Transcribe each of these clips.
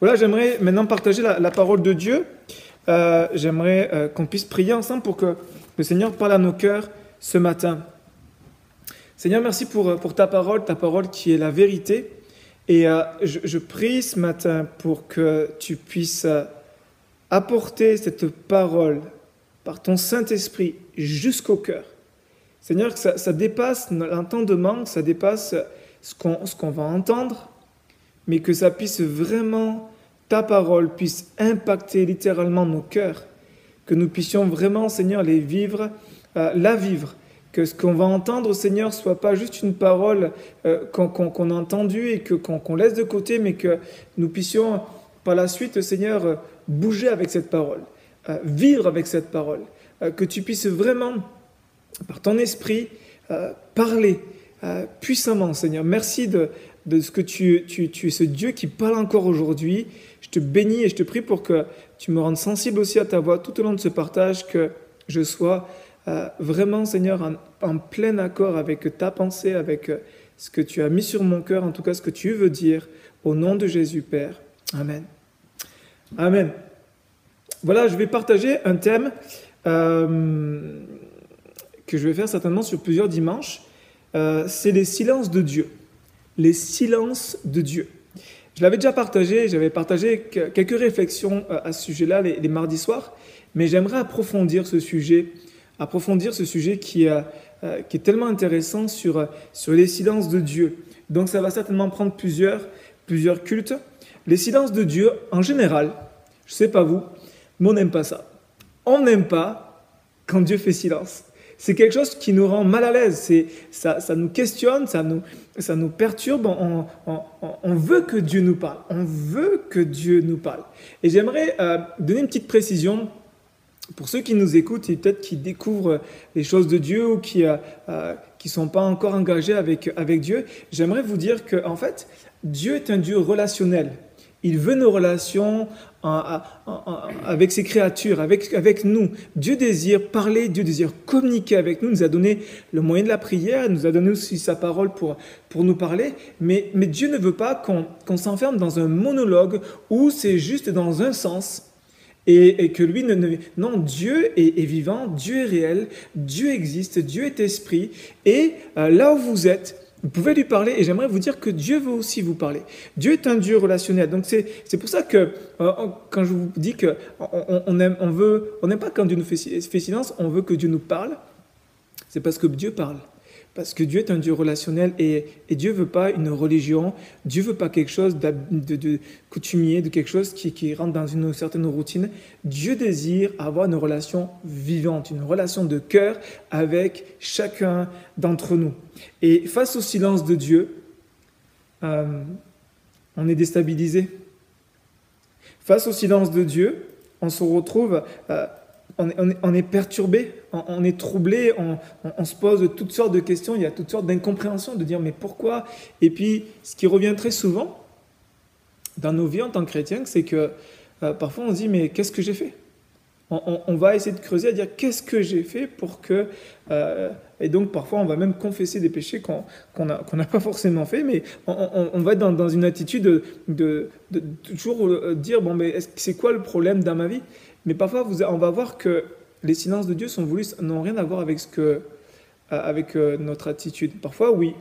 Voilà, j'aimerais maintenant partager la, parole de Dieu. Euh, j'aimerais euh, qu'on puisse prier ensemble pour que le Seigneur parle à nos cœurs ce matin. Seigneur, merci pour, pour ta parole, ta parole qui est la vérité. Et euh, je, prie ce matin pour que tu puisses apporter cette parole par ton Saint-Esprit jusqu'au cœur. Seigneur, que ça, dépasse l'entendement, que ça dépasse ce qu'on va entendre, mais que ça puisse vraiment, ta parole puisse impacter littéralement nos cœurs, que nous puissions vraiment, Seigneur, les vivre, euh, la vivre, que ce qu'on va entendre, Seigneur, soit pas juste une parole euh, qu'on a entendue et que qu'on laisse de côté, mais que nous puissions par la suite, Seigneur, bouger avec cette parole, euh, vivre avec cette parole, que tu puisses vraiment, par ton esprit, parler puissamment, Seigneur. Merci de, de ce que tu, tu, es ce Dieu qui parle encore aujourd'hui. Je te bénis et je te prie pour que tu me rendes sensible aussi à ta voix tout au long de ce partage, que je sois euh, vraiment, Seigneur, en, plein accord avec ta pensée, avec euh, ce que tu as mis sur mon cœur, en tout cas ce que tu veux dire, au nom de Jésus, Père. Amen. Amen. Voilà, je vais partager un thème euh, que je vais faire certainement sur plusieurs dimanches. c'est les silences de Dieu les silences de Dieu. Je l'avais déjà partagé, j'avais partagé quelques réflexions euh, à ce sujet-là les, mardis soirs, mais j'aimerais approfondir ce sujet, approfondir ce sujet qui, euh, euh, est tellement intéressant sur, sur les silences de Dieu. Donc ça va certainement prendre plusieurs, plusieurs cultes. Les silences de Dieu, en général, je ne sais pas vous, mais on n'aime pas ça. On n'aime pas quand Dieu fait silence c'est quelque chose qui nous rend mal à l'aise. C'est, ça, ça, nous questionne, ça nous, ça nous perturbe. On, veut que Dieu nous parle. On veut que Dieu nous parle. Et j'aimerais euh, donner une petite précision pour ceux qui nous écoutent et peut-être qui découvrent les choses de Dieu ou qui ne euh, euh, sont pas encore engagés avec, avec Dieu. J'aimerais vous dire que en fait, Dieu est un Dieu relationnel. Il veut nos relations avec ses créatures, avec, nous. Dieu désire parler, Dieu désire communiquer avec nous. Il nous a donné le moyen de la prière, il nous a donné aussi sa parole pour, pour nous parler. Mais, mais Dieu ne veut pas qu'on s'enferme dans un monologue où c'est juste dans un sens. Et, que lui, ne, non, Dieu est, vivant, Dieu est réel, Dieu existe, Dieu est esprit. Et euh, là où vous êtes, vous pouvez lui parler et j'aimerais vous dire que Dieu veut aussi vous parler. Dieu est un Dieu relationnel. Donc c'est pour ça que euh, quand je vous dis que on, aime, on veut, on n'aime pas quand Dieu nous fait silence, on veut que Dieu nous parle. C'est parce que Dieu parle. Parce que Dieu est un Dieu relationnel et, et Dieu veut pas une religion, Dieu veut pas quelque chose de, coutumier, de quelque chose qui, qui, rentre dans une certaine routine. Dieu désire avoir une relation vivante, une relation de cœur avec chacun d'entre nous. Et face au silence de Dieu, euh, on est déstabilisé. Face au silence de Dieu, on se retrouve euh, on est, perturbé, on, est troublé, on, se pose toutes sortes de questions, il y a toutes sortes d'incompréhensions, de dire mais pourquoi? Et puis, ce qui revient très souvent dans nos vies en tant que chrétiens, c'est que euh, parfois on se dit mais qu'est-ce que j'ai fait? On, va essayer de creuser à dire qu'est-ce que j'ai fait pour que... Euh, et donc parfois on va même confesser des péchés qu'on n'a pas forcément fait, mais on, va être dans, une attitude de, toujours euh, dire, bon mais c'est quoi le problème dans ma vie? Mais parfois, on va voir que les silences de Dieu sont voulus, n'ont rien à voir avec, ce que, euh, avec euh, notre attitude. Parfois, oui,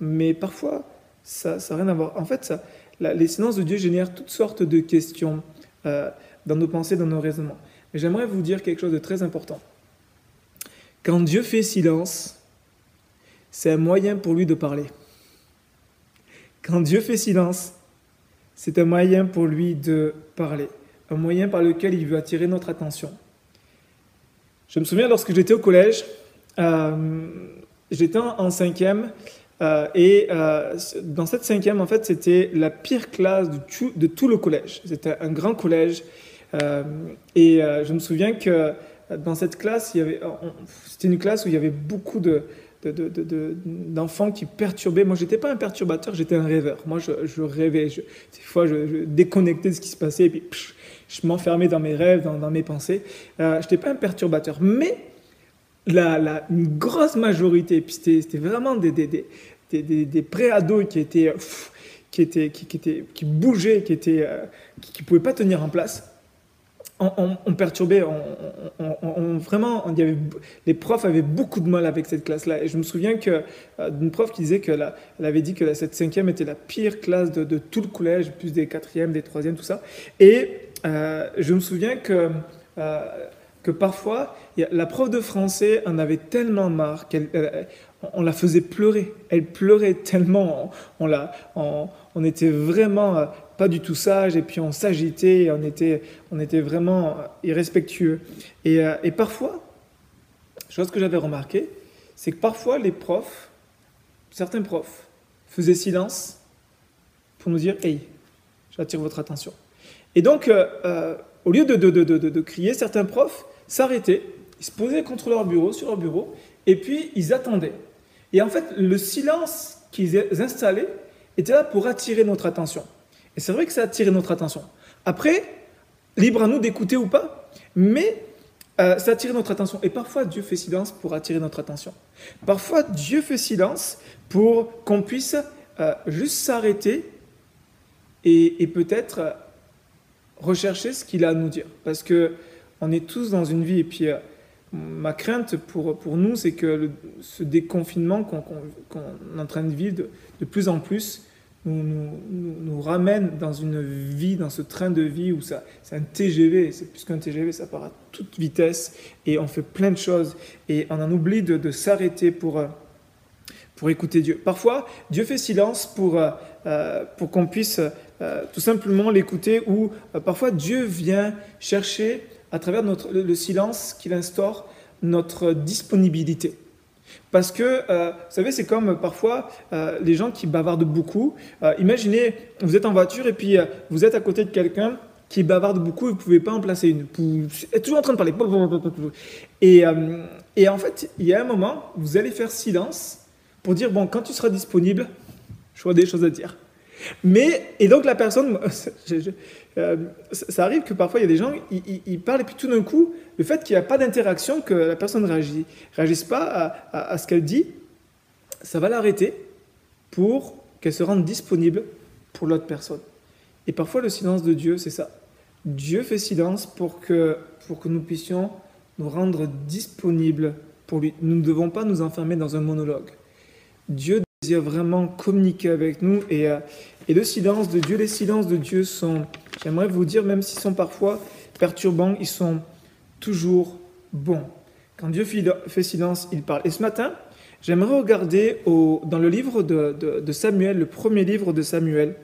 mais parfois, ça n'a rien à voir. En fait, les silences de Dieu génèrent toutes sortes de questions euh, dans nos pensées, dans nos raisonnements. Mais j'aimerais vous dire quelque chose de très important. Quand Dieu fait silence, c'est un moyen pour lui de parler. Quand Dieu fait silence, c'est un moyen pour lui de parler un moyen par lequel il veut attirer notre attention. Je me souviens lorsque j'étais au collège, euh, j'étais en, cinquième, euh, et euh, dans cette cinquième, en fait, c'était la pire classe de tout, le collège. C'était un grand collège, et je me souviens que dans cette classe, c'était une classe où il y avait beaucoup de, d'enfants qui perturbaient. Moi, j'étais pas un perturbateur, j'étais un rêveur. Moi, je, rêvais. des fois, je, déconnectais de ce qui se passait et puis je m'enfermais dans mes rêves, dans, mes pensées. Euh, je n'étais pas un perturbateur, mais la, une grosse majorité, puis c'était vraiment des, des, préados qui étaient, qui, était, qui, était, qui bougeait, qui était, qui, pouvait pas tenir en place. On, perturbait, on, vraiment, y avait, les profs avaient beaucoup de mal avec cette classe-là. Et je me souviens que d'une prof qui disait qu'elle elle avait dit que cette cinquième était la pire classe de, de, tout le collège, plus des quatrièmes, des troisièmes, tout ça. Et je me souviens que que parfois, la prof de français en avait tellement marre qu'on on la faisait pleurer. Elle pleurait tellement, on, on, était vraiment euh, pas du tout sage et puis on s'agitait, on était, on était vraiment euh, irrespectueux. Et, euh, et parfois, chose que j'avais remarqué, c'est que parfois les profs, certains profs, faisaient silence pour nous dire Hey, j'attire votre attention. Et donc, au lieu de, de, de, de, crier, certains profs s'arrêtaient, ils se posaient contre leur bureau, sur leur bureau, et puis ils attendaient. Et en fait, le silence qu'ils installaient était là pour attirer notre attention. Et c'est vrai que ça a attiré notre attention. Après, libre à nous d'écouter ou pas, mais euh, ça a attiré notre attention. Et parfois, Dieu fait silence pour attirer notre attention. Parfois, Dieu fait silence pour qu'on puisse euh, juste s'arrêter et, et peut-être euh, rechercher ce qu'il a à nous dire. Parce que on est tous dans une vie. Et puis, euh, ma crainte pour, pour nous, c'est que ce déconfinement qu'on est en train de vivre de, plus en plus nous, nous, nous, ramène dans une vie, dans ce train de vie où ça, c'est un TGV, c'est plus qu'un TGV, ça part à toute vitesse et on fait plein de choses et on en oublie de, de s'arrêter pour, euh, pour écouter Dieu. Parfois, Dieu fait silence pour, euh, pour qu'on puisse tout simplement l'écouter ou parfois Dieu vient chercher à travers notre, le silence qu'il instaure, notre disponibilité. Parce que, euh, vous savez, c'est comme parfois euh, les gens qui bavardent beaucoup. Euh, imaginez, vous êtes en voiture et puis vous êtes à côté de quelqu'un qui bavarde beaucoup et vous ne pouvez pas en placer une. Vous êtes toujours en train de parler. Et, et en fait, il y a un moment, vous allez faire silence pour dire, bon, quand tu seras disponible, je des choses à dire. Mais, et donc la personne, euh, ça arrive que parfois il y a des gens, ils, parlent et puis tout d'un coup, le fait qu'il n'y a pas d'interaction, que la personne ne réagisse pas à, ce qu'elle dit, ça va l'arrêter pour qu'elle se rende disponible pour l'autre personne. Et parfois le silence de Dieu, c'est ça. Dieu fait silence pour que, pour que nous puissions nous rendre disponibles pour lui. Nous ne devons pas nous enfermer dans un monologue. Dieu désire vraiment communiquer avec nous et, euh, et le silence de Dieu, les silences de Dieu sont, j'aimerais vous dire, même s'ils sont parfois perturbants, ils sont toujours bons. Quand Dieu fait silence, il parle. Et ce matin, j'aimerais regarder dans le livre de, Samuel, le premier livre de Samuel.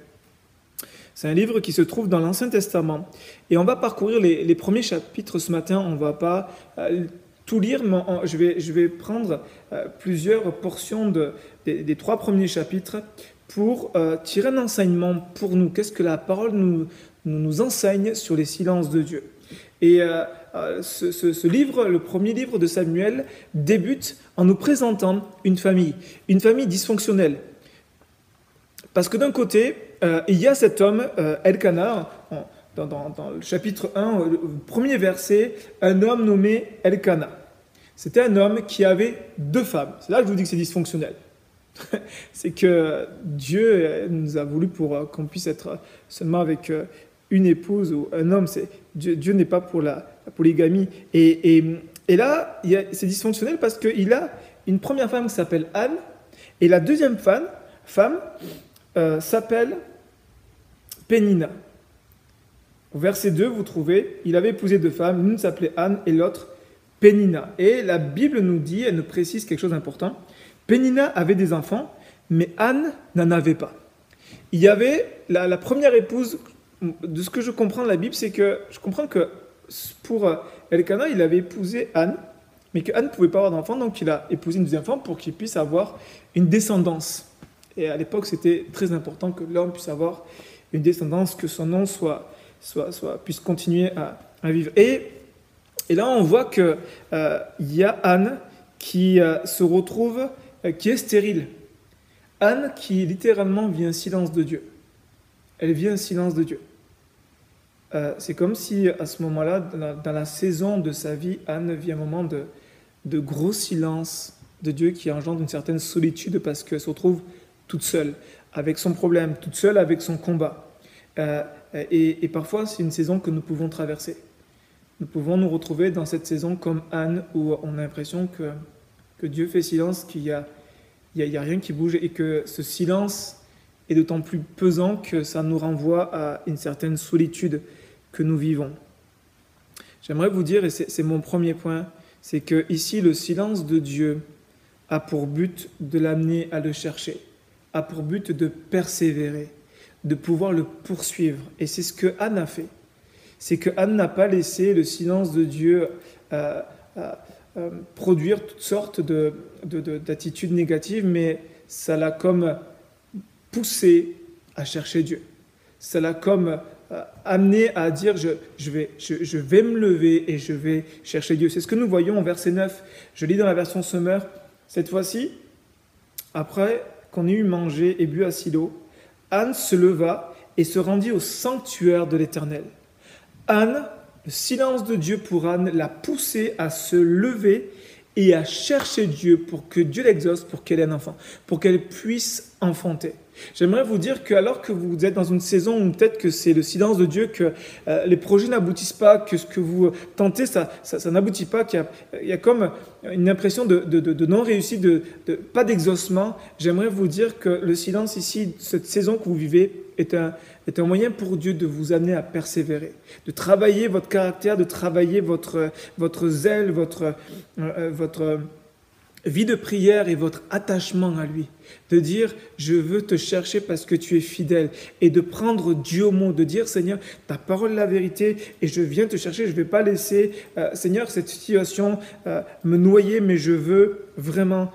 C'est un livre qui se trouve dans l'Ancien Testament. Et on va parcourir les, premiers chapitres ce matin. On ne va pas euh, tout lire, mais je, vais, prendre euh, plusieurs portions de, des, trois premiers chapitres pour euh, tirer un enseignement pour nous. Qu'est-ce que la parole nous, enseigne sur les silences de Dieu? Et euh, ce, livre, le premier livre de Samuel, débute en nous présentant une famille, une famille dysfonctionnelle. Parce que d'un côté, il y a cet homme, Elkanah, dans, dans, le chapitre 1, le premier verset, un homme nommé Elkanah. C'était un homme qui avait deux femmes. C'est là que je vous dis que c'est dysfonctionnel. c'est que Dieu nous a voulu pour euh, qu'on puisse être seulement avec euh, une épouse ou un homme. C'est, Dieu, n'est pas pour la, polygamie. Et, là, c'est dysfonctionnel parce qu'il a une première femme qui s'appelle Anne et la deuxième femme, femme euh, s'appelle Pénina. Au verset 2, vous trouvez, il avait épousé deux femmes, l'une s'appelait Anne et l'autre Pénina. Et la Bible nous dit, elle nous précise quelque chose d'important, Pénina avait des enfants, mais Anne n'en avait pas. Il y avait la, première épouse, de ce que je comprends de la Bible, c'est que je comprends que pour euh, Elkanah, il avait épousé Anne, mais que Anne ne pouvait pas avoir d'enfant, donc il a épousé une deuxième femme pour qu'il puisse avoir une descendance. Et à l'époque, c'était très important que l'homme puisse avoir une descendance, que son nom soit, soit, soit puisse continuer à, vivre. Et, et, là, on voit qu'il euh, y a Anne qui euh, se retrouve euh, qui est stérile. Anne qui littéralement vit un silence de Dieu. Elle vit un silence de Dieu. C'est comme si à ce moment-là, dans, la saison de sa vie, Anne vit un moment de, de gros silence de Dieu qui engendre une certaine solitude parce qu'elle se retrouve toute seule. avec son problème, toute seule avec son combat. Et, parfois, c'est une saison que nous pouvons traverser. Nous pouvons nous retrouver dans cette saison comme Anne, où on a l'impression que, que Dieu fait silence, qu'il n'y a, il y a, rien qui bouge, et que ce silence est d'autant plus pesant que ça nous renvoie à une certaine solitude que nous vivons. J'aimerais vous dire, et c'est mon premier point, c'est que ici le silence de Dieu a pour but de l'amener à le chercher, a pour but de persévérer, de pouvoir le poursuivre. Et c'est ce que Anne a fait. C'est que Anne n'a pas laissé le silence de Dieu euh, euh, euh, produire toutes sortes d'attitudes négatives, mais ça l'a comme poussé à chercher Dieu. Ça l'a comme amené à dire je, vais me lever et je vais chercher Dieu. C'est ce que nous voyons en verset 9. Je lis dans la version Summer. Cette fois-ci, après qu'on ait eu mangé et bu à Silo, Anne se leva et se rendit au sanctuaire de l'Éternel. Anne, le silence de Dieu pour Anne l'a poussée à se lever et à chercher Dieu pour que Dieu l'exauce, pour qu'elle ait un enfant, pour qu'elle puisse enfanter. J'aimerais vous dire que alors que vous êtes dans une saison où peut-être que c'est le silence de Dieu, que euh, les projets n'aboutissent pas, que ce que vous tentez, ça, n'aboutit pas, qu'il y, a, comme une impression de, de, non-réussite, de, pas d'exaucement, j'aimerais vous dire que le silence ici, cette saison que vous vivez, est un, est un moyen pour Dieu de vous amener à persévérer, de travailler votre caractère, de travailler votre, votre zèle, votre, euh, euh, votre vie de prière et votre attachement à lui. De dire, je veux te chercher parce que tu es fidèle. Et de prendre Dieu au mot, de dire, Seigneur, ta parole est la vérité et je viens te chercher. Je ne vais pas laisser, euh, Seigneur, cette situation me noyer, mais je veux vraiment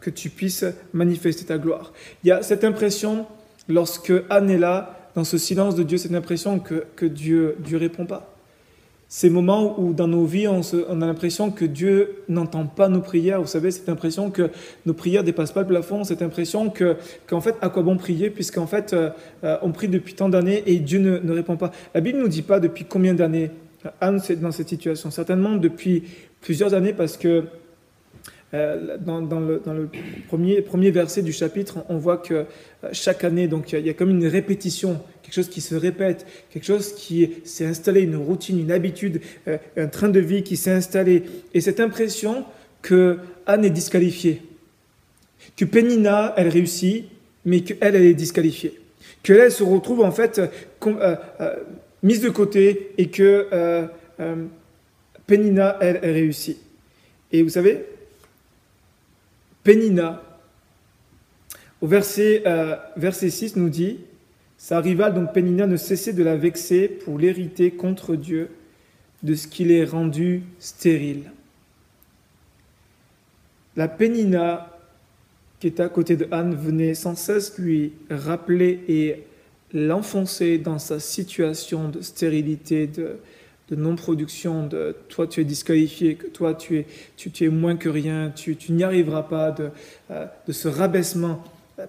que tu puisses manifester ta gloire. Il y a cette impression, lorsque Anne est là, dans ce silence de Dieu, cette impression que, que Dieu ne répond pas ces moments où dans nos vies, on, a l'impression que Dieu n'entend pas nos prières. Vous savez, cette impression que nos prières ne dépassent pas le plafond, cette impression que, qu'en fait, à quoi bon prier, puisqu'en fait, euh, euh, on prie depuis tant d'années et Dieu ne, répond pas. La Bible ne nous dit pas depuis combien d'années Anne est dans cette situation? Certainement depuis plusieurs années, parce que euh, dans, le, premier, verset du chapitre, on voit que chaque année, donc il y, a comme une répétition quelque chose qui se répète, quelque chose qui s'est installé, une routine, une habitude, euh, un train de vie qui s'est installé. Et cette impression que Anne est disqualifiée, que Pénina, elle réussit, mais qu'elle, elle est disqualifiée. Qu'elle, elle se retrouve en fait euh, euh, mise de côté et que Pénina, elle, elle réussit. Et vous savez, Pénina, au verset, verset 6, nous dit sa rivale, donc Pénina, ne cessait de la vexer pour l'hériter contre Dieu de ce qui l'est rendu stérile. La Pénina, qui était à côté de Anne, venait sans cesse lui rappeler et l'enfoncer dans sa situation de stérilité, de, non-production, de toi tu es disqualifié, que toi tu es, tu, es moins que rien, tu, n'y arriveras pas, de, euh, de ce rabaissement.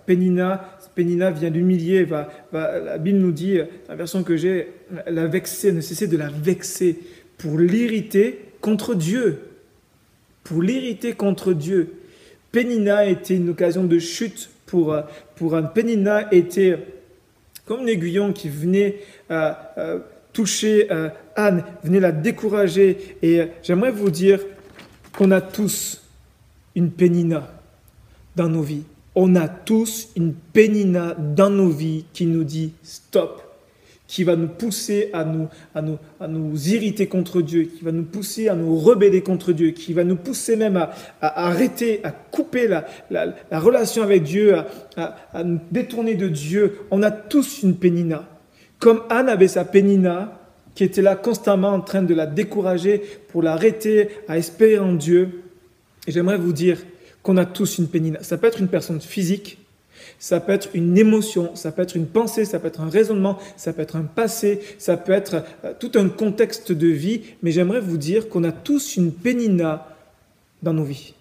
Pénina, Pénina vient l'humilier, va, la Bible nous dit, la version que j'ai, la vexer, ne cesser de la vexer pour l'irriter contre Dieu. Pour l'irriter contre Dieu. Pénina était une occasion de chute pour, pour Anne. Pénina était comme un aiguillon qui venait euh, euh, toucher euh, Anne, venait la décourager. Et j'aimerais vous dire qu'on a tous une Pénina dans nos vies on a tous une pénina dans nos vies qui nous dit stop, qui va nous pousser à nous, à nous, à nous irriter contre Dieu, qui va nous pousser à nous rebeller contre Dieu, qui va nous pousser même à, arrêter, à couper la, la, relation avec Dieu, à, à, nous détourner de Dieu. On a tous une pénina. Comme Anne avait sa pénina, qui était là constamment en train de la décourager pour l'arrêter à espérer en Dieu. J'aimerais vous dire, qu'on a tous une pénina. Ça peut être une personne physique, ça peut être une émotion, ça peut être une pensée, ça peut être un raisonnement, ça peut être un passé, ça peut être euh, tout un contexte de vie, mais j'aimerais vous dire qu'on a tous une pénina dans nos vies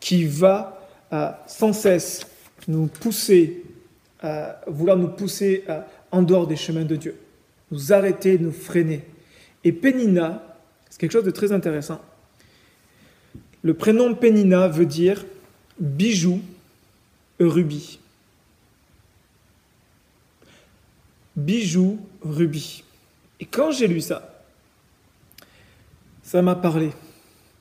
qui va euh, sans cesse nous pousser, à vouloir nous pousser euh, en dehors des chemins de Dieu, nous arrêter, nous freiner. Et pénina, c'est quelque chose de très intéressant. Le prénom Pénina veut dire bijou, rubis. bijou, rubis. Et quand j'ai lu ça, ça m'a parlé.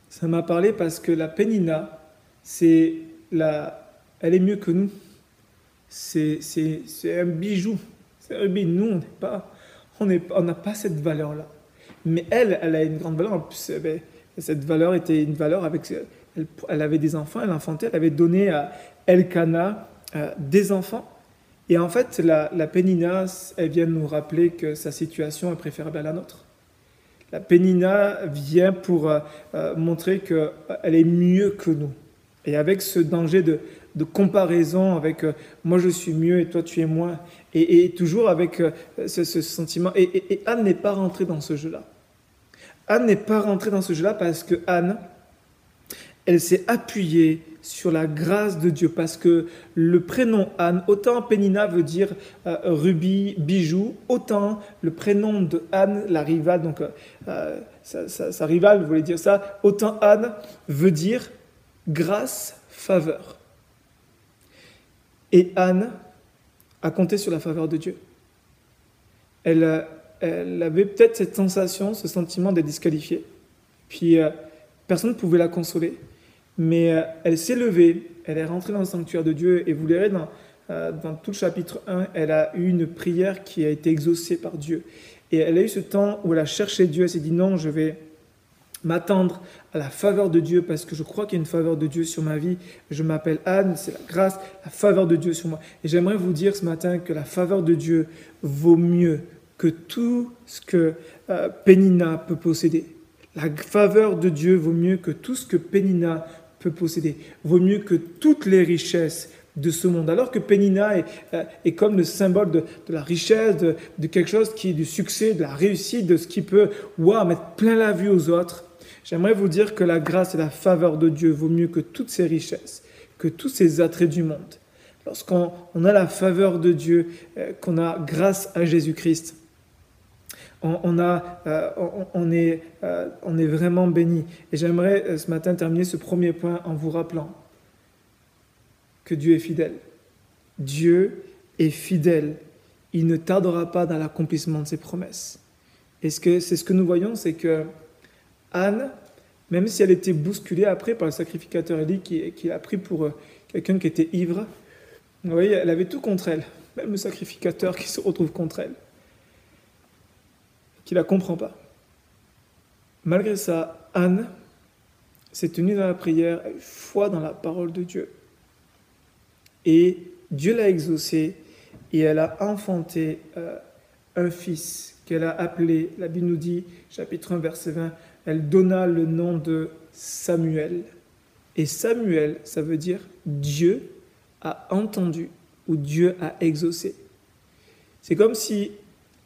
Ça m'a parlé parce que la pénina, c'est la, elle est mieux que nous. C'est, un bijou. Un rubis. Nous, on n'est pas, on n'a on pas cette valeur-là. Mais elle, elle a une grande valeur. Cette valeur était une valeur avec. Elle, elle, avait des enfants, elle enfantait, elle avait donné à Elkana euh, des enfants. Et en fait, la, la Pénina, elle vient nous rappeler que sa situation est préférable à la nôtre. La Pénina vient pour euh, euh montrer qu'elle est mieux que nous. Et avec ce danger de, de comparaison avec euh, moi je suis mieux et toi tu es moins, et, toujours avec euh, ce, sentiment. Et Anne n'est pas rentrée dans ce jeu-là. Anne n'est pas rentrée dans ce jeu-là parce que Anne, elle s'est appuyée sur la grâce de Dieu parce que le prénom Anne, autant Pénina veut dire euh, rubis, bijou, autant le prénom de Anne, la rivale, donc euh, sa, sa, sa, rivale voulait dire ça, autant Anne veut dire grâce, faveur. Et Anne a compté sur la faveur de Dieu. Elle, elle avait peut-être cette sensation, ce sentiment d'être disqualifiée. Puis euh, personne ne pouvait la consoler. Mais euh, elle s'est levée, elle est rentrée dans le sanctuaire de Dieu, et vous verrez dans, euh, dans tout le chapitre 1, elle a eu une prière qui a été exaucée par Dieu. Et elle a eu ce temps où elle a cherché Dieu, elle s'est dit non, je vais m'attendre à la faveur de Dieu parce que je crois qu'il y a une faveur de Dieu sur ma vie. Je m'appelle Anne, c'est la grâce, la faveur de Dieu sur moi. Et j'aimerais vous dire ce matin que la faveur de Dieu vaut mieux que tout ce que euh, Pénina peut posséder. La faveur de Dieu vaut mieux que tout ce que Pénina peut posséder, vaut mieux que toutes les richesses de ce monde. Alors que Pénina est, euh, comme le symbole de, la richesse, de, de, quelque chose qui est du succès, de la réussite, de ce qui peut wow, mettre plein la vue aux autres. J'aimerais vous dire que la grâce et la faveur de Dieu vaut mieux que toutes ces richesses, que tous ces attraits du monde. Lorsqu'on on a la faveur de Dieu, euh, qu'on a grâce à Jésus-Christ, on, euh, euh, est vraiment béni. Et j'aimerais ce matin terminer ce premier point en vous rappelant que Dieu est fidèle. Dieu est fidèle. Il ne tardera pas dans l'accomplissement de ses promesses. Et ce que, c'est ce que nous voyons, c'est que Anne, même si elle était bousculée après par le sacrificateur Élie qui, l'a pris pour euh, quelqu'un qui était ivre, vous voyez, elle avait tout contre elle. Même le sacrificateur qui se retrouve contre elle qui la comprend pas. Malgré ça, Anne s'est tenue dans la prière, elle foi dans la parole de Dieu. Et Dieu l'a exaucée et elle a enfanté euh, un fils qu'elle a appelé, la Bible nous dit, chapitre 1, verset 20, elle donna le nom de Samuel. Et Samuel, ça veut dire Dieu a entendu ou Dieu a exaucé. C'est comme si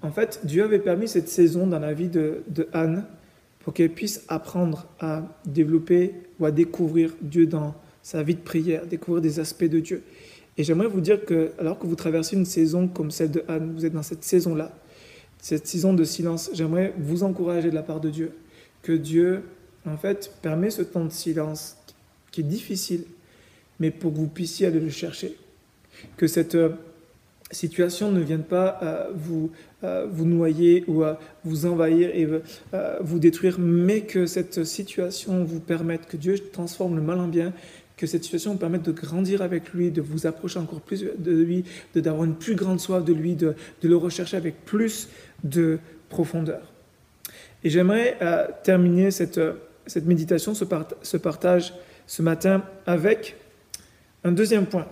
en fait, Dieu avait permis cette saison dans la vie de, Anne pour qu'elle puisse apprendre à développer ou à découvrir Dieu dans sa vie de prière, découvrir des aspects de Dieu. Et j'aimerais vous dire que, alors que vous traversez une saison comme celle de Anne, vous êtes dans cette saison-là, cette saison de silence, j'aimerais vous encourager de la part de Dieu, que Dieu, en fait, permet ce temps de silence qui est difficile, mais pour que vous puissiez aller le chercher. Que cette situation ne vienne pas euh, vous, euh, vous noyer ou euh, vous envahir et euh, vous détruire, mais que cette situation vous permette, que Dieu transforme le mal en bien, que cette situation vous permette de grandir avec lui, de vous approcher encore plus de lui, d'avoir une plus grande soif de lui, de, de, le rechercher avec plus de profondeur. Et j'aimerais euh, terminer cette, cette méditation, ce, part, ce partage ce matin avec un deuxième point.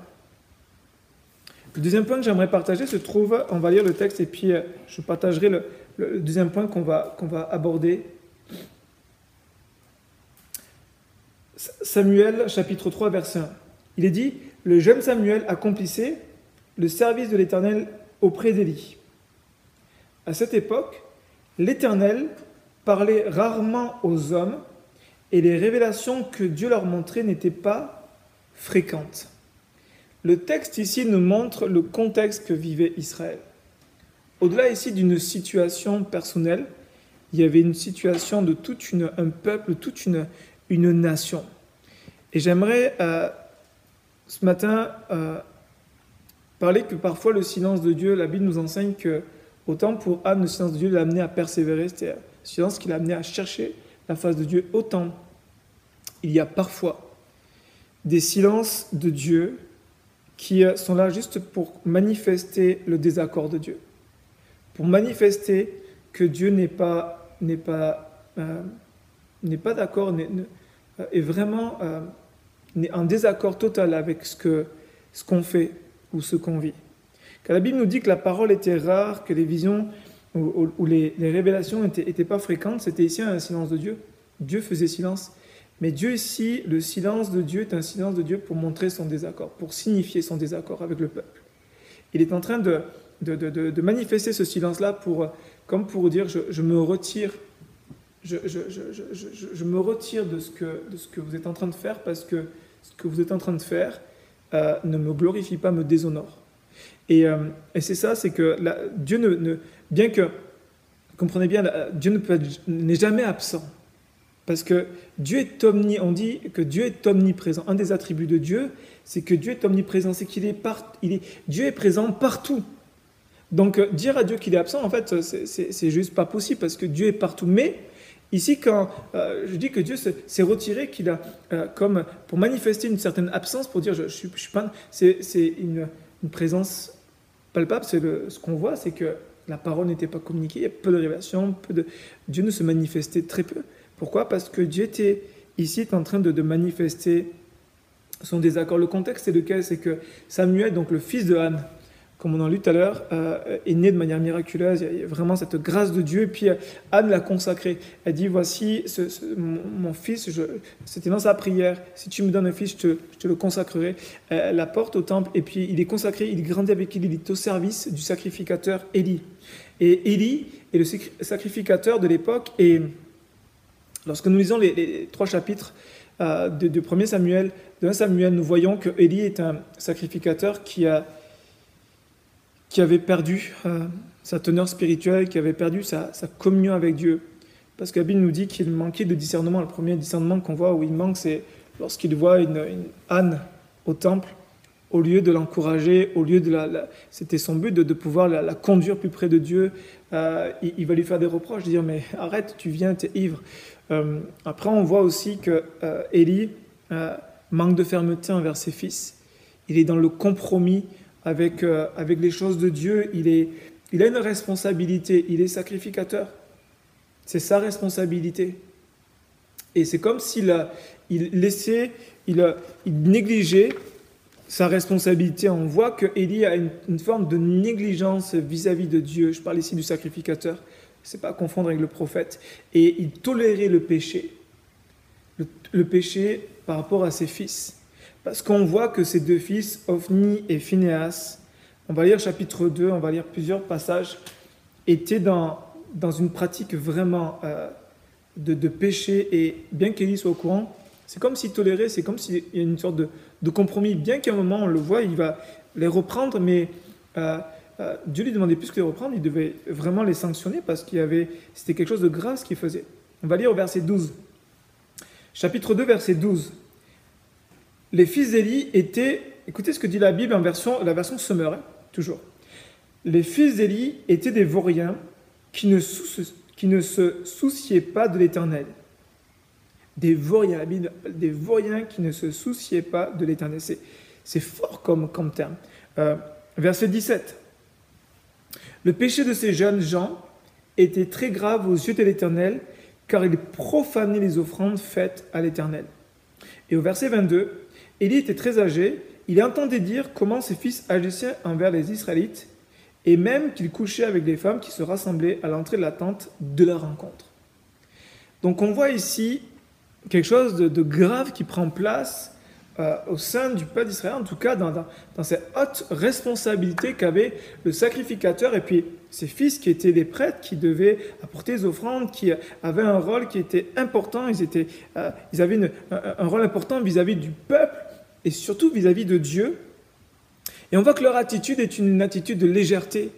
Le deuxième point que j'aimerais partager se trouve, on va lire le texte et puis euh, je partagerai le, le deuxième point qu'on va, qu'on va aborder. Samuel chapitre 3 verset 1. Il est dit, le jeune Samuel accomplissait le service de l'Éternel auprès d'Élie. À cette époque, l'Éternel rarement aux hommes et les révélations que Dieu leur montrait n'étaient pas fréquentes. Le texte ici nous montre le contexte que vivait Israël. Au-delà ici d'une situation personnelle, il y avait une situation de tout un peuple, toute une, une nation. Et j'aimerais euh, ce matin euh, parler que parfois le silence de Dieu, la Bible nous enseigne que Autant pour Anne, le silence de Dieu l'a amené à persévérer, c'était le silence qui l'a amené à chercher la face de Dieu. Autant il y a parfois des silences de Dieu qui euh, sont là juste pour manifester le désaccord de Dieu, pour manifester que Dieu n'est pas, n'est pas, euh, n'est pas d'accord, euh, est, vraiment en désaccord total avec ce, que, ce qu'on fait ou ce qu'on vit. Car la Bible nous dit que la parole était rare, que les visions ou, les, révélations n'étaient pas fréquentes, c'était ici un silence de Dieu. Dieu faisait silence. Mais Dieu ici, le silence de Dieu est un silence de Dieu pour montrer son désaccord, pour signifier son désaccord avec le peuple. Il est en train de, de, manifester ce silence-là pour, comme pour dire je, me retire, je, je, me retire de ce, que, de ce que vous êtes en train de faire parce que ce que vous êtes en train de faire euh, ne me glorifie pas, me déshonore. Et, euh, et c'est ça, c'est que Dieu ne, bien que, comprenez bien, Dieu n'est jamais absent. Parce que Dieu est omni, on dit que Dieu est omniprésent. Un des attributs de Dieu, c'est que Dieu est omniprésent, c'est qu'il est, est Dieu est présent partout. Donc euh, dire à Dieu qu'il est absent, en fait, c'est juste pas possible parce que Dieu est partout. Mais ici, quand euh, je dis que Dieu s'est retiré, qu'il a comme pour manifester une certaine absence, pour dire je, je, je suis pas, c'est une, une, présence palpable. C'est ce qu'on voit, c'est que la parole n'était pas communiquée, il y a peu de révélations, peu de Dieu ne se manifestait très peu. Pourquoi? Parce que Dieu était ici en train de, manifester son désaccord. Le contexte est lequel? C'est que Samuel, donc le fils de Anne, comme on en lu tout à l'heure, euh, est né de manière miraculeuse. Il y a vraiment cette grâce de Dieu. Et puis euh, Anne l'a consacré. Elle dit Voici mon, fils, c'était dans sa prière. Si tu me donnes un fils, je te, le consacrerai. Elle la porte au temple. Et puis il est consacré, il grandit avec il, il est au service du sacrificateur Élie. Et Élie est le sacrificateur de l'époque. Et Lorsque nous lisons les, trois chapitres euh, de, 1 Samuel, de 1 Samuel, nous voyons que Élie est un sacrificateur qui, a, qui avait perdu euh, sa teneur spirituelle, qui avait perdu sa, communion avec Dieu. Parce que nous dit qu'il manquait de discernement. Le premier discernement qu'on voit où il manque, c'est lorsqu'il voit une, âne au temple, au lieu de l'encourager, au lieu de la... C'était son but de, pouvoir la, conduire plus près de Dieu. Euh, il, va lui faire des reproches, dire mais arrête, tu viens, tu es ivre. Euh, après, on voit aussi que Élie manque de fermeté envers ses fils. Il est dans le compromis avec, avec les choses de Dieu. Il, est, il a une responsabilité. Il est sacrificateur. C'est sa responsabilité. Et c'est comme s'il il laissait, il, négligeait sa responsabilité. On voit que Élie a une, forme de négligence vis-à-vis -vis de Dieu. Je parle ici du sacrificateur c'est pas à confondre avec le prophète, et il tolérait le péché, le, péché par rapport à ses fils. Parce qu'on voit que ces deux fils, Ophni et Phineas, on va lire chapitre 2, on va lire plusieurs passages, étaient dans, dans une pratique vraiment euh, de, péché, et bien qu'Élie soit au courant, c'est comme s'il tolérait, c'est comme s'il y a une sorte de, de compromis. Bien qu'à un moment, on le voit, il va les reprendre, mais euh, euh, Dieu lui demandait plus que les reprendre, il devait vraiment les sanctionner parce qu'il y avait, c'était quelque chose de grave ce qu'il faisait. On va lire au verset 12. Chapitre 2, verset 12. Les fils d'Élie étaient, écoutez ce que dit la Bible en version, la version hein, toujours. Les fils d'Élie étaient des vauriens qui ne, qui ne se souciaient pas de l'éternel. Des vauriens, la Bible, des vauriens qui ne se souciaient pas de l'éternel. C'est fort comme, comme terme. Euh, verset 17. Le péché de ces jeunes gens était très grave aux yeux de l'Éternel, car ils profanaient les offrandes faites à l'Éternel. Et au verset 22, Élie était très âgé, il entendait dire comment ses fils agissaient envers les Israélites, et même qu'il couchait avec les femmes qui se rassemblaient à l'entrée de la tente de la rencontre. Donc on voit ici quelque chose de grave qui prend place euh, au sein du peuple d'Israël, en tout cas dans, cette haute responsabilité qu'avait le sacrificateur et puis ses fils qui étaient des prêtres, qui devaient apporter des offrandes, qui avaient un rôle qui était important, ils, euh, ils avaient un, rôle important vis-à-vis du peuple et surtout vis-à-vis de Dieu. Et on voit que leur attitude est une attitude de légèreté.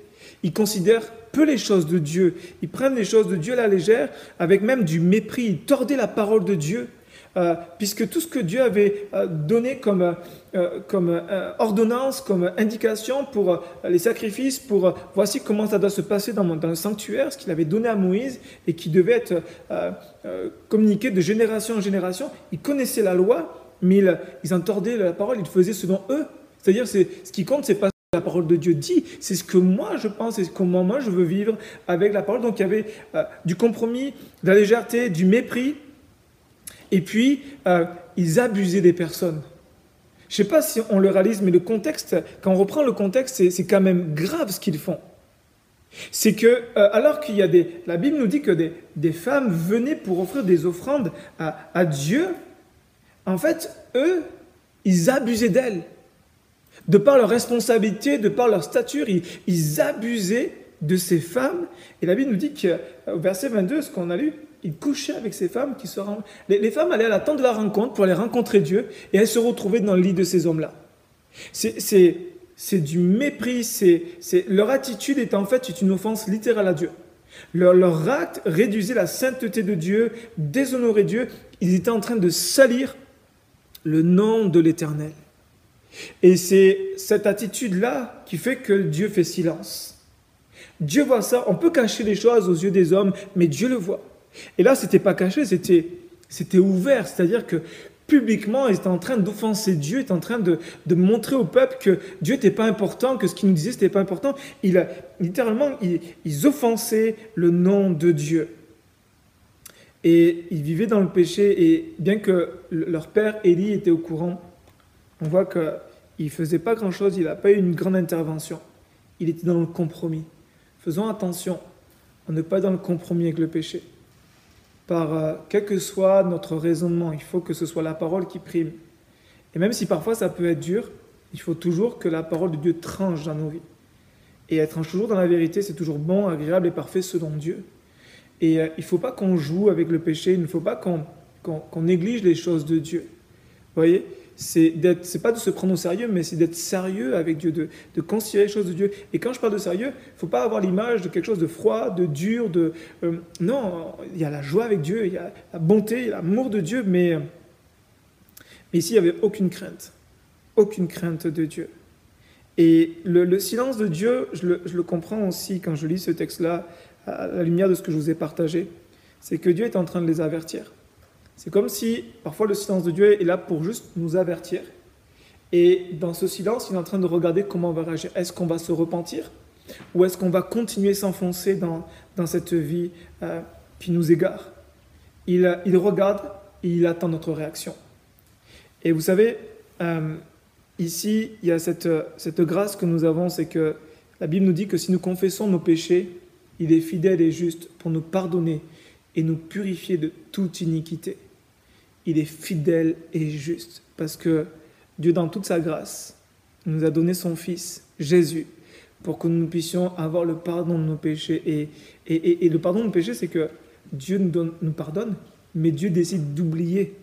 Ils considèrent peu les choses de Dieu. Ils prennent les choses de Dieu à la légère avec même du mépris. Ils tordaient la parole de Dieu. euh, puisque tout ce que Dieu avait euh, donné comme, euh, comme ordonnance, comme indication pour les sacrifices, pour voici comment ça doit se passer dans, dans le sanctuaire, ce qu'il avait donné à Moïse et qui devait être communiqué de génération en génération, ils connaissaient la loi, mais ils, ils entordaient la parole, ils faisaient selon eux. C'est-à-dire, c'est, ce qui compte, c'est pas la parole de Dieu dit, c'est ce que moi je pense et comment moi je veux vivre avec la parole. Donc il y avait du compromis, de la légèreté, du mépris, et puis, euh, ils abusaient des personnes. Je ne sais pas si on le réalise, mais le contexte, quand on reprend le contexte, c'est quand même grave ce qu'ils font. C'est que, euh, alors qu'il y a des. La Bible nous dit que des, femmes venaient pour offrir des offrandes à Dieu, en fait, eux, ils abusaient d'elles. De par leur responsabilité, de par leur stature, ils, abusaient de ces femmes. Et la Bible nous dit qu'au verset 22, ce qu'on a lu, il couchait avec ces femmes qui se les, les, femmes allaient à l'attente de la rencontre pour aller rencontrer Dieu et elles se retrouvaient dans le lit de ces hommes-là. C'est du mépris, c'est leur attitude est en fait une offense littérale à Dieu. Leur, leur acte réduisait la sainteté de Dieu, déshonorait Dieu. Ils étaient en train de salir le nom de l'Éternel. Et c'est cette attitude-là qui fait que Dieu fait silence. Dieu voit ça. On peut cacher les choses aux yeux des hommes, mais Dieu le voit. Et là, c'était pas caché, c'était, c'était ouvert, c'est-à-dire que publiquement, ils étaient en train d'offenser Dieu, ils étaient en train de, de, montrer au peuple que Dieu n'était pas important, que ce qu'il nous disait, n'était pas important. Il, littéralement, ils, offensaient le nom de Dieu. Et ils vivaient dans le péché, et bien que leur père Élie était au courant, on voit qu'il ne faisait pas grand-chose, il n'a pas eu une grande intervention. Il était dans le compromis. Faisons attention à ne pas être dans le compromis avec le péché par euh, quel que soit notre raisonnement. Il faut que ce soit la parole qui prime. Et même si parfois ça peut être dur, il faut toujours que la parole de Dieu tranche dans nos vies. Et être toujours dans la vérité, c'est toujours bon, agréable et parfait selon Dieu. Et euh, il ne faut pas qu'on joue avec le péché, il ne faut pas qu'on néglige les choses de Dieu. Vous voyez c'est pas de se prendre au sérieux, mais c'est d'être sérieux avec Dieu, de, considérer les choses de Dieu. Et quand je parle de sérieux, il faut pas avoir l'image de quelque chose de froid, de dur, de euh, non, il y a la joie avec Dieu, il y a la bonté, l'amour de Dieu, mais, mais ici il n'y avait aucune crainte, aucune crainte de Dieu. Et le, le silence de Dieu, je le, comprends aussi quand je lis ce texte-là, à la lumière de ce que je vous ai partagé, c'est que Dieu est en train de les avertir. C'est comme si parfois le silence de Dieu est là pour juste nous avertir. Et dans ce silence, il est en train de regarder comment on va réagir. Est-ce qu'on va se repentir Ou est-ce qu'on va continuer s'enfoncer dans, dans cette vie euh, qui nous égare? Il, regarde et il attend notre réaction. Et vous savez, euh, ici, il y a cette, cette grâce que nous avons, c'est que la Bible nous dit que si nous confessons nos péchés, il est fidèle et juste pour nous pardonner et nous purifier de toute iniquité. Il est fidèle et juste parce que Dieu, dans toute sa grâce, nous a donné son Fils, Jésus, pour que nous puissions avoir le pardon de nos péchés. Et, le pardon de nos péchés, c'est que Dieu nous, nous pardonne, mais Dieu décide d'oublier.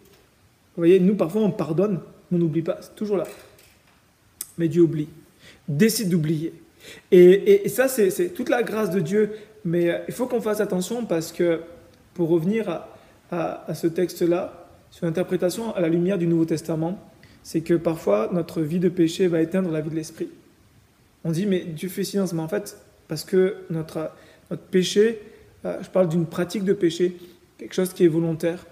Vous voyez, nous, parfois, on pardonne, mais on n'oublie pas, c'est toujours là. Mais Dieu oublie, décide d'oublier. Et, ça, c'est toute la grâce de Dieu. Mais il faut qu'on fasse attention parce que pour revenir à, ce texte-là, sur l'interprétation à la lumière du Nouveau Testament, c'est que parfois notre vie de péché va éteindre la vie de l'esprit. On dit, mais Dieu fait silence, mais en fait, parce que notre, notre péché, euh, je parle d'une pratique de péché, quelque chose qui est volontaire,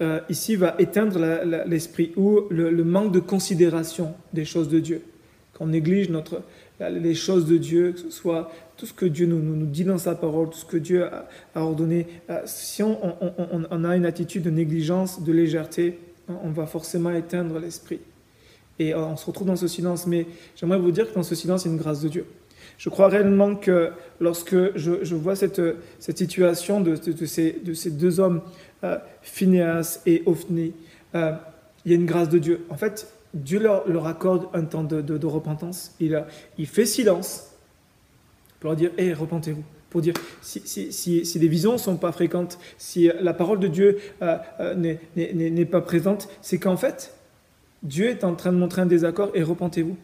euh, ici va éteindre l'esprit ou le, manque de considération des choses de Dieu. Quand on néglige notre, les choses de Dieu, que ce soit tout ce que Dieu nous, nous, dit dans sa parole, tout ce que Dieu a, ordonné. Euh, si on, on, a une attitude de négligence, de légèreté, on va forcément éteindre l'esprit. Et euh, on se retrouve dans ce silence. Mais j'aimerais vous dire que dans ce silence, il y a une grâce de Dieu. Je crois réellement que lorsque je, je vois cette, cette situation de, de, ces, de, ces, deux hommes, euh, Phineas et Ophni, euh, il y a une grâce de Dieu. En fait, Dieu leur, accorde un temps de, repentance. Il, fait silence pour leur dire, hé, repentez-vous. Pour dire, si, si, visions ne sont pas fréquentes, si la parole de Dieu euh, euh, n'est pas présente, c'est qu'en fait, Dieu est en train de montrer un désaccord et repentez-vous.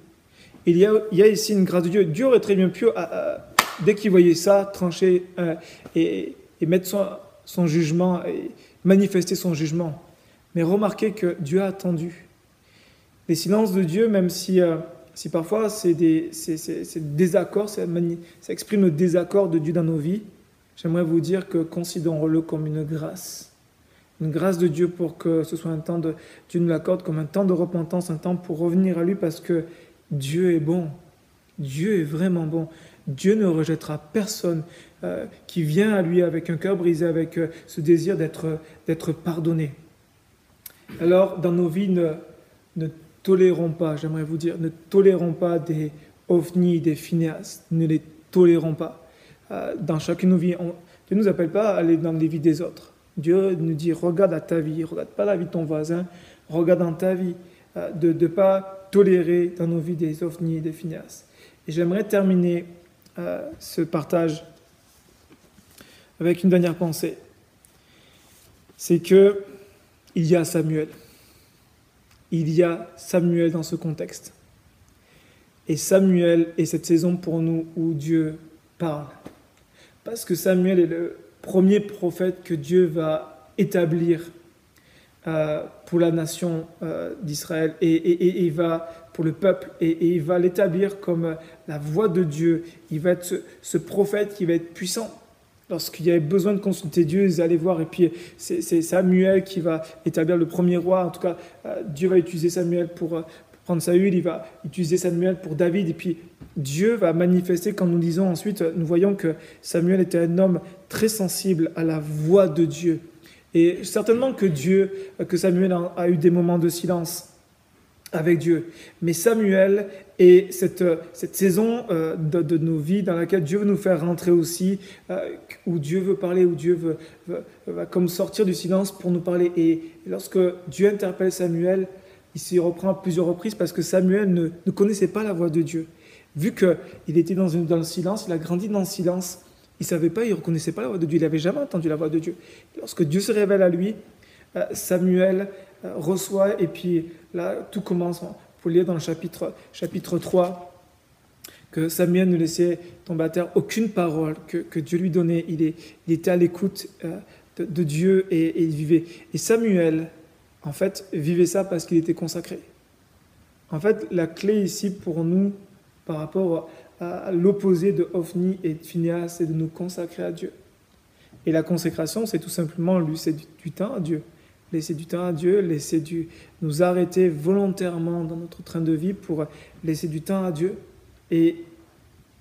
Il y, a, ici une grâce de Dieu. Dieu aurait très bien pu, euh, dès qu'il voyait ça, trancher et, et, mettre son, son jugement et manifester son jugement. Mais remarquez que Dieu a attendu. Les silences de Dieu, même si, euh, si parfois c'est des, désaccords, ça, exprime le désaccord de Dieu dans nos vies, j'aimerais vous dire que considérons-le comme une grâce. Une grâce de Dieu pour que ce soit un temps de, Dieu nous l'accorde comme un temps de repentance, un temps pour revenir à lui parce que Dieu est bon. Dieu est vraiment bon. Dieu ne rejettera personne euh, qui vient à lui avec un cœur brisé, avec euh, ce désir d'être pardonné. Alors, dans nos vies, ne, ne tolérons pas, j'aimerais vous dire, ne tolérons pas des ovnis, des phinéas, ne les tolérons pas. Euh, dans chacune de nos vies, Dieu ne nous appelle pas à aller dans les vies des autres. Dieu nous dit, regarde à ta vie, regarde pas la vie de ton voisin, regarde dans ta vie, de ne pas tolérer dans nos vies des ovnis et des phinéas. Et j'aimerais terminer ce partage avec une dernière pensée. C'est que il y a Samuel. Il y a Samuel dans ce contexte. Et Samuel est cette saison pour nous où Dieu parle. Parce que Samuel est le premier prophète que Dieu va établir euh, pour la nation euh, d'Israël et, il va pour le peuple et, il va l'établir comme la voix de Dieu. Il va être ce prophète qui va être puissant Lorsqu'il y avait besoin de consulter Dieu, ils allaient voir. Et puis, c'est Samuel qui va établir le premier roi. En tout cas, euh, Dieu va utiliser Samuel pour, euh, prendre Saül. Il va utiliser Samuel pour David. Et puis, Dieu va manifester quand nous disons ensuite, nous voyons que Samuel était un homme très sensible à la voix de Dieu. Et certainement que Dieu, que Samuel a eu des moments de silence avec Dieu. Mais Samuel est cette, cette saison euh, de, nos vies dans laquelle Dieu veut nous faire rentrer aussi, euh, où Dieu veut parler, où Dieu veut, va comme sortir du silence pour nous parler. Et lorsque Dieu interpelle Samuel, il s'y reprend à plusieurs reprises parce que Samuel ne, connaissait pas la voix de Dieu. Vu qu'il était dans, une, dans le silence, il a grandi dans le silence, il ne savait pas, il ne reconnaissait pas la voix de Dieu, il n'avait jamais entendu la voix de Dieu. lorsque Dieu se révèle à lui, euh, Samuel reçoit et puis Là, tout commence, il faut lire dans le chapitre, chapitre 3, que Samuel ne laissait tomber à terre aucune parole que, Dieu lui donnait. Il, est, il était à l'écoute euh, de, Dieu et, il vivait. Et Samuel, en fait, vivait ça parce qu'il était consacré. En fait, la clé ici pour nous, par rapport à, l'opposé de Ophni et de Phineas, c'est de nous consacrer à Dieu. Et la consécration, c'est tout simplement lui, c'est du temps à Dieu laisser du temps à Dieu, laisser du, nous arrêter volontairement dans notre train de vie pour laisser du temps à Dieu. Et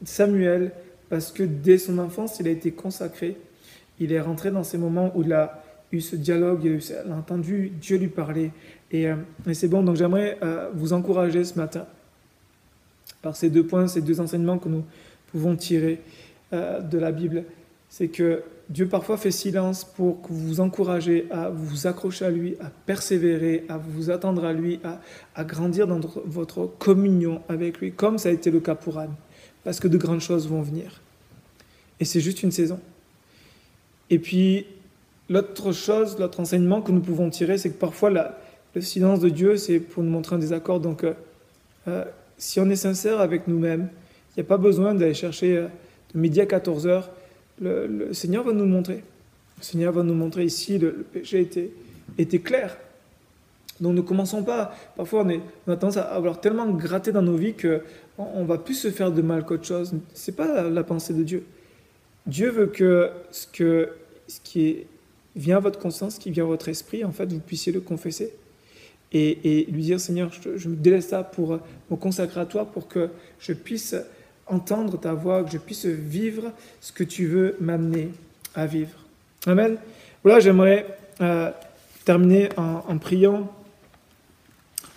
Samuel, parce que dès son enfance, il a été consacré, il est rentré dans ces moments où il a eu ce dialogue, il a, entendu Dieu lui parler. Et, euh, et c'est bon, donc j'aimerais euh, vous encourager ce matin par ces deux points, ces deux enseignements que nous pouvons tirer euh, de la Bible. C'est que Dieu parfois fait silence pour vous encourager à vous accrocher à lui, à persévérer, à vous attendre à lui, à, grandir dans votre communion avec lui, comme ça a été le cas pour Anne, parce que de grandes choses vont venir. Et c'est juste une saison. Et puis, l'autre chose, l'autre enseignement que nous pouvons tirer, c'est que parfois le silence de Dieu, c'est pour nous montrer un désaccord. Donc, euh, euh, si on est sincère avec nous-mêmes, il n'y a pas besoin d'aller chercher euh, de midi à 14 heures le, Seigneur va nous montrer. Le Seigneur va nous montrer ici, le, péché était, clair. Donc ne commençons pas, parfois on, on, a tendance à avoir tellement gratté dans nos vies qu'on ne va plus se faire de mal qu'autre chose. Ce n'est pas la, pensée de Dieu. Dieu veut que ce, que ce qui vient à votre conscience, ce qui vient à votre esprit, en fait, vous puissiez le confesser. Et, lui dire, Seigneur, je, je me délaisse ça pour me consacrer à toi, pour que je puisse entendre ta voix, que je puisse vivre ce que tu veux m'amener à vivre. Amen. Voilà, j'aimerais euh, terminer en, priant.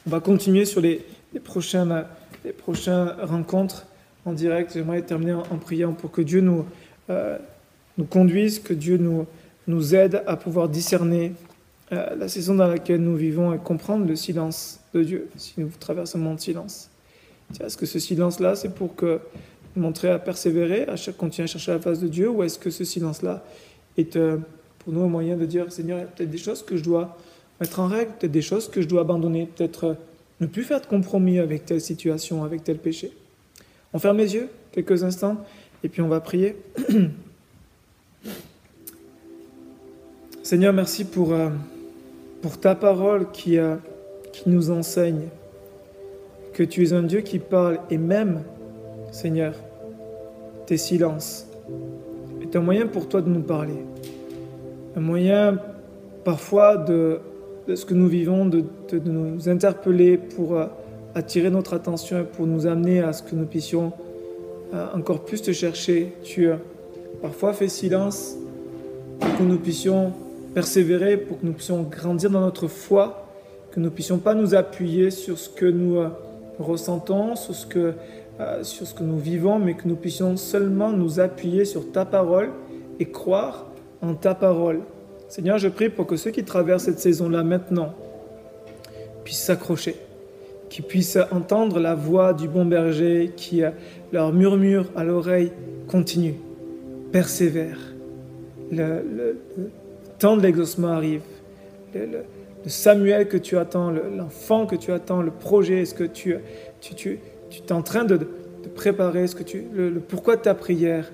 On va continuer sur les, prochaines, les prochaines rencontres en direct. J'aimerais terminer en, priant pour que Dieu nous, euh, nous conduise, que Dieu nous, nous aide à pouvoir discerner euh, la saison dans laquelle nous vivons et comprendre le silence de Dieu si nous traversons un monde de silence. Est-ce que ce silence-là, c'est pour que montrer à persévérer, à continuer à chercher la face de Dieu, ou est-ce que ce silence-là est euh, pour nous un moyen de dire, Seigneur, il y a peut-être des choses que je dois mettre en règle, peut-être des choses que je dois abandonner, peut-être euh, ne plus faire de compromis avec telle situation, avec tel péché. On ferme les yeux quelques instants, et puis on va prier. Seigneur, merci pour, euh, pour ta parole qui, qui nous enseigne que tu es un Dieu qui parle et même, Seigneur, tes silences est un moyen pour toi de nous parler. Un moyen parfois de, ce que nous vivons, de, nous interpeller pour euh, attirer notre attention et pour nous amener à ce que nous puissions euh, encore plus te chercher. Tu parfois fait silence pour que nous puissions persévérer, pour que nous puissions grandir dans notre foi, que nous puissions pas nous appuyer sur ce que nous euh, ressentons, sur ce que sur ce que nous vivons, mais que nous puissions seulement nous appuyer sur ta parole et croire en ta parole. Seigneur, je prie pour que ceux qui traversent cette saison-là maintenant puissent s'accrocher, qu'ils puissent entendre la voix du bon berger qui leur murmure à l'oreille, continue, persévère. Le, temps de l'exaucement arrive. Samuel que tu attends, l'enfant que tu attends, le projet, est-ce que tu, es en train de, de préparer, ce que tu, le, pourquoi de ta prière,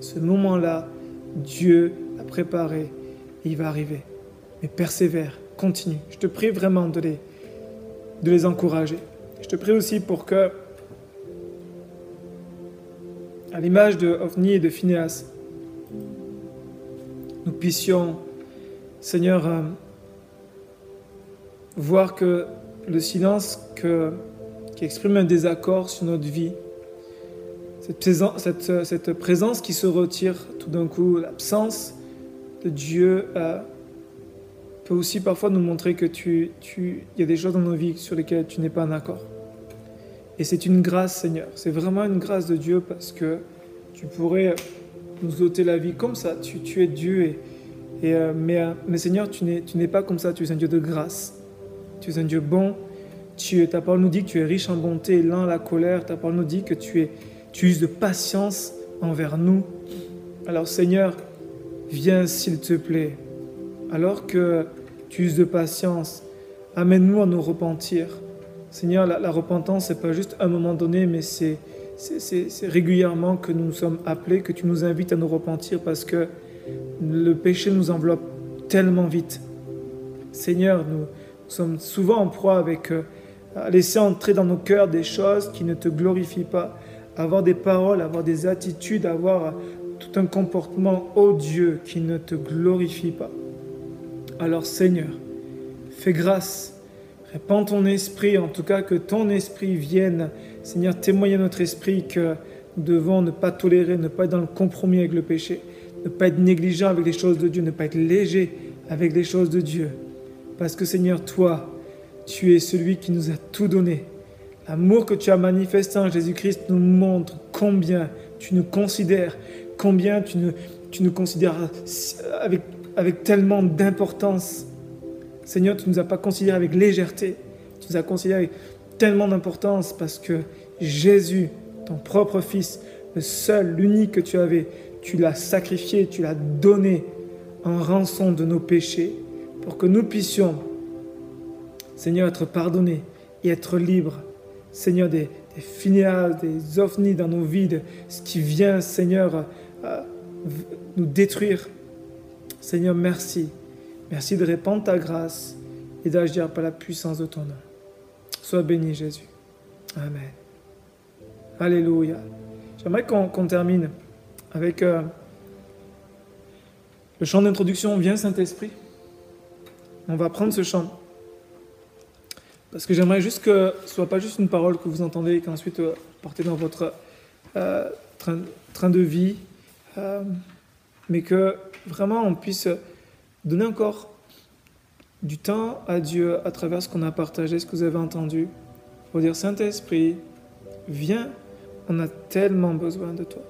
ce moment-là, Dieu a préparé il va arriver. Mais persévère, continue. Je te prie vraiment de les, de les encourager. Je te prie aussi pour que, à l'image de Ophni et de Phineas, nous puissions, Seigneur, euh, voir que le silence que, qui exprime un désaccord sur notre vie, cette, présence qui se retire tout d'un coup, l'absence Dieu euh, peut aussi parfois nous montrer que tu, tu, y a des choses dans nos vies sur lesquelles tu n'es pas en accord. Et c'est une grâce, Seigneur. C'est vraiment une grâce de Dieu parce que tu pourrais nous ôter la vie comme ça. Tu, tu es Dieu. Et euh, mais, euh, mais, Seigneur, tu n'es pas comme ça. Tu es un Dieu de grâce. Tu es un Dieu bon. Tu, ta parole nous dit que tu es riche en bonté, lent à la colère. Ta parole nous dit que tu, es, tu uses de patience envers nous. Alors, Seigneur, Viens s'il te plaît, alors que tu uses de patience, amène-nous à nous repentir. Seigneur, la, repentance, n'est pas juste un moment donné, mais c'est, c'est, régulièrement que nous sommes appelés, que tu nous invites à nous repentir parce que le péché nous enveloppe tellement vite. Seigneur, nous, sommes souvent en proie avec euh, à laisser entrer dans nos cœurs des choses qui ne te glorifient pas, avoir des paroles, avoir des attitudes, avoir tout un comportement odieux qui ne te glorifie pas. Alors Seigneur, fais grâce, répands ton esprit, en tout cas que ton esprit vienne, Seigneur, témoigner à notre esprit que nous devons ne pas tolérer, ne pas être dans le compromis avec le péché, ne pas être négligent avec les choses de Dieu, ne pas être léger avec les choses de Dieu. Parce que Seigneur, toi, tu es celui qui nous a tout donné. L'amour que tu as manifesté en Jésus-Christ nous montre combien tu nous considères, combien tu nous, tu considères avec, avec tellement d'importance. Seigneur, tu ne nous as pas considérés avec légèreté, tu nous as considérés avec tellement d'importance parce que Jésus, ton propre Fils, le seul, l'unique que tu avais, tu l'as sacrifié, tu l'as donné en rançon de nos péchés pour que nous puissions, Seigneur, être pardonnés et être libres. Seigneur, des, des des ovnis dans nos vies, ce qui vient, Seigneur, nous détruire. Seigneur, merci. Merci de répandre ta grâce et d'agir par la puissance de ton nom. Sois béni, Jésus. Amen. Alléluia. J'aimerais qu'on termine avec euh, le chant d'introduction Viens Saint-Esprit. On va prendre ce chant. Parce que j'aimerais juste que ce soit pas juste une parole que vous entendez et qu'ensuite euh, portez dans votre euh, train, de vie, euh, mais que vraiment on puisse donner encore du temps à Dieu à travers ce qu'on a partagé, ce que vous avez entendu, pour dire Saint-Esprit, viens, on a tellement besoin de toi.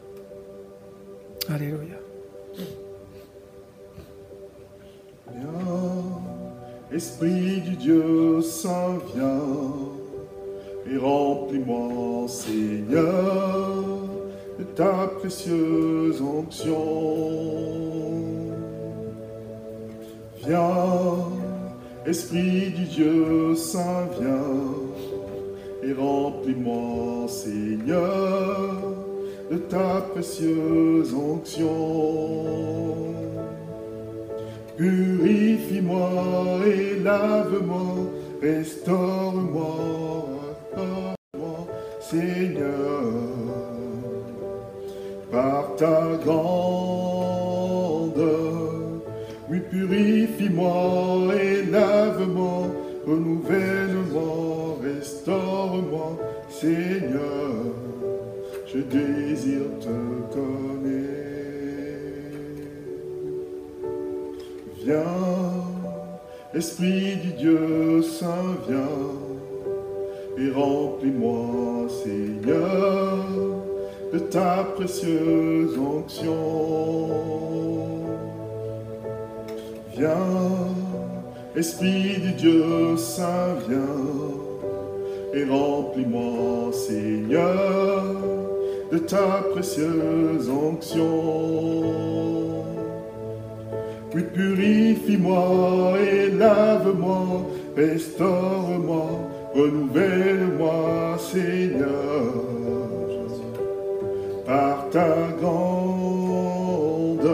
Alléluia. Esprit du Dieu Saint, viens et remplis-moi, Seigneur de ta précieuse onction. Viens, Esprit du Dieu Saint, viens et remplis-moi, Seigneur, de ta précieuse onction. Purifie-moi et lave-moi, restaure-moi, restaure-moi, Seigneur, par ta grande. Oui, purifie-moi et lave-moi, renouvelle-moi, restaure-moi, Seigneur, je désire te connaître. Viens, Esprit du Dieu Saint, viens et remplis-moi, Seigneur, de ta précieuse onction. Viens, Esprit du Dieu Saint, viens et remplis-moi, Seigneur, de ta précieuse onction. Oui, purifie-moi et lave-moi, restaure-moi, renouvelle-moi, Seigneur, par ta grande.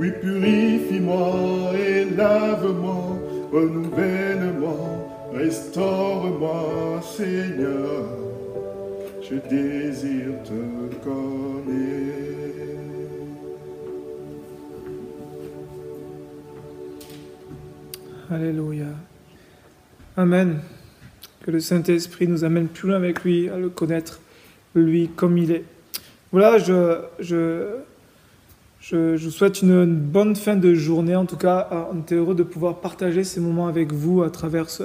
Oui, purifie-moi et lave-moi, renouvelle-moi, restaure-moi, Seigneur, je désire te connaître. Alléluia. Amen. Que le Saint-Esprit nous amène plus loin avec lui, à le connaître, lui, comme il est. Voilà, je, je, je, je souhaite une bonne fin de journée. En tout cas, on est heureux de pouvoir partager ces moments avec vous à travers ce,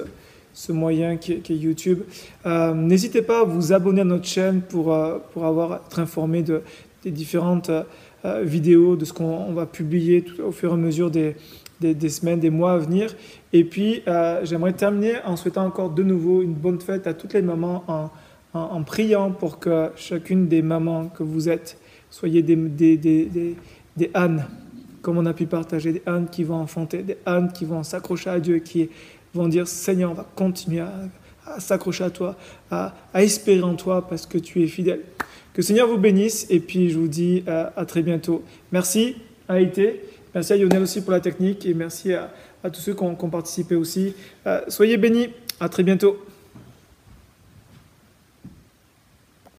ce moyen qui est, qui est YouTube. Euh, N'hésitez pas à vous abonner à notre chaîne pour, euh, pour avoir, être informé de, des différentes euh, vidéos, de ce qu'on va publier tout, au fur et à mesure des, des, semaines, des mois à venir. Et puis, euh, j'aimerais terminer en souhaitant encore de nouveau une bonne fête à toutes les mamans, en, priant pour que chacune des mamans que vous êtes soyez des, des, des, ânes, comme on a pu partager, des ânes qui vont enfanter, des ânes qui vont s'accrocher à Dieu, qui vont dire Seigneur, on va continuer à, s'accrocher à toi, à, espérer en toi parce que tu es fidèle. Que Seigneur vous bénisse et puis je vous dis à, à très bientôt. Merci été. Merci à Lionel aussi pour la technique et merci à, tous ceux qui ont, qui ont participé aussi. Euh, soyez bénis. À très bientôt.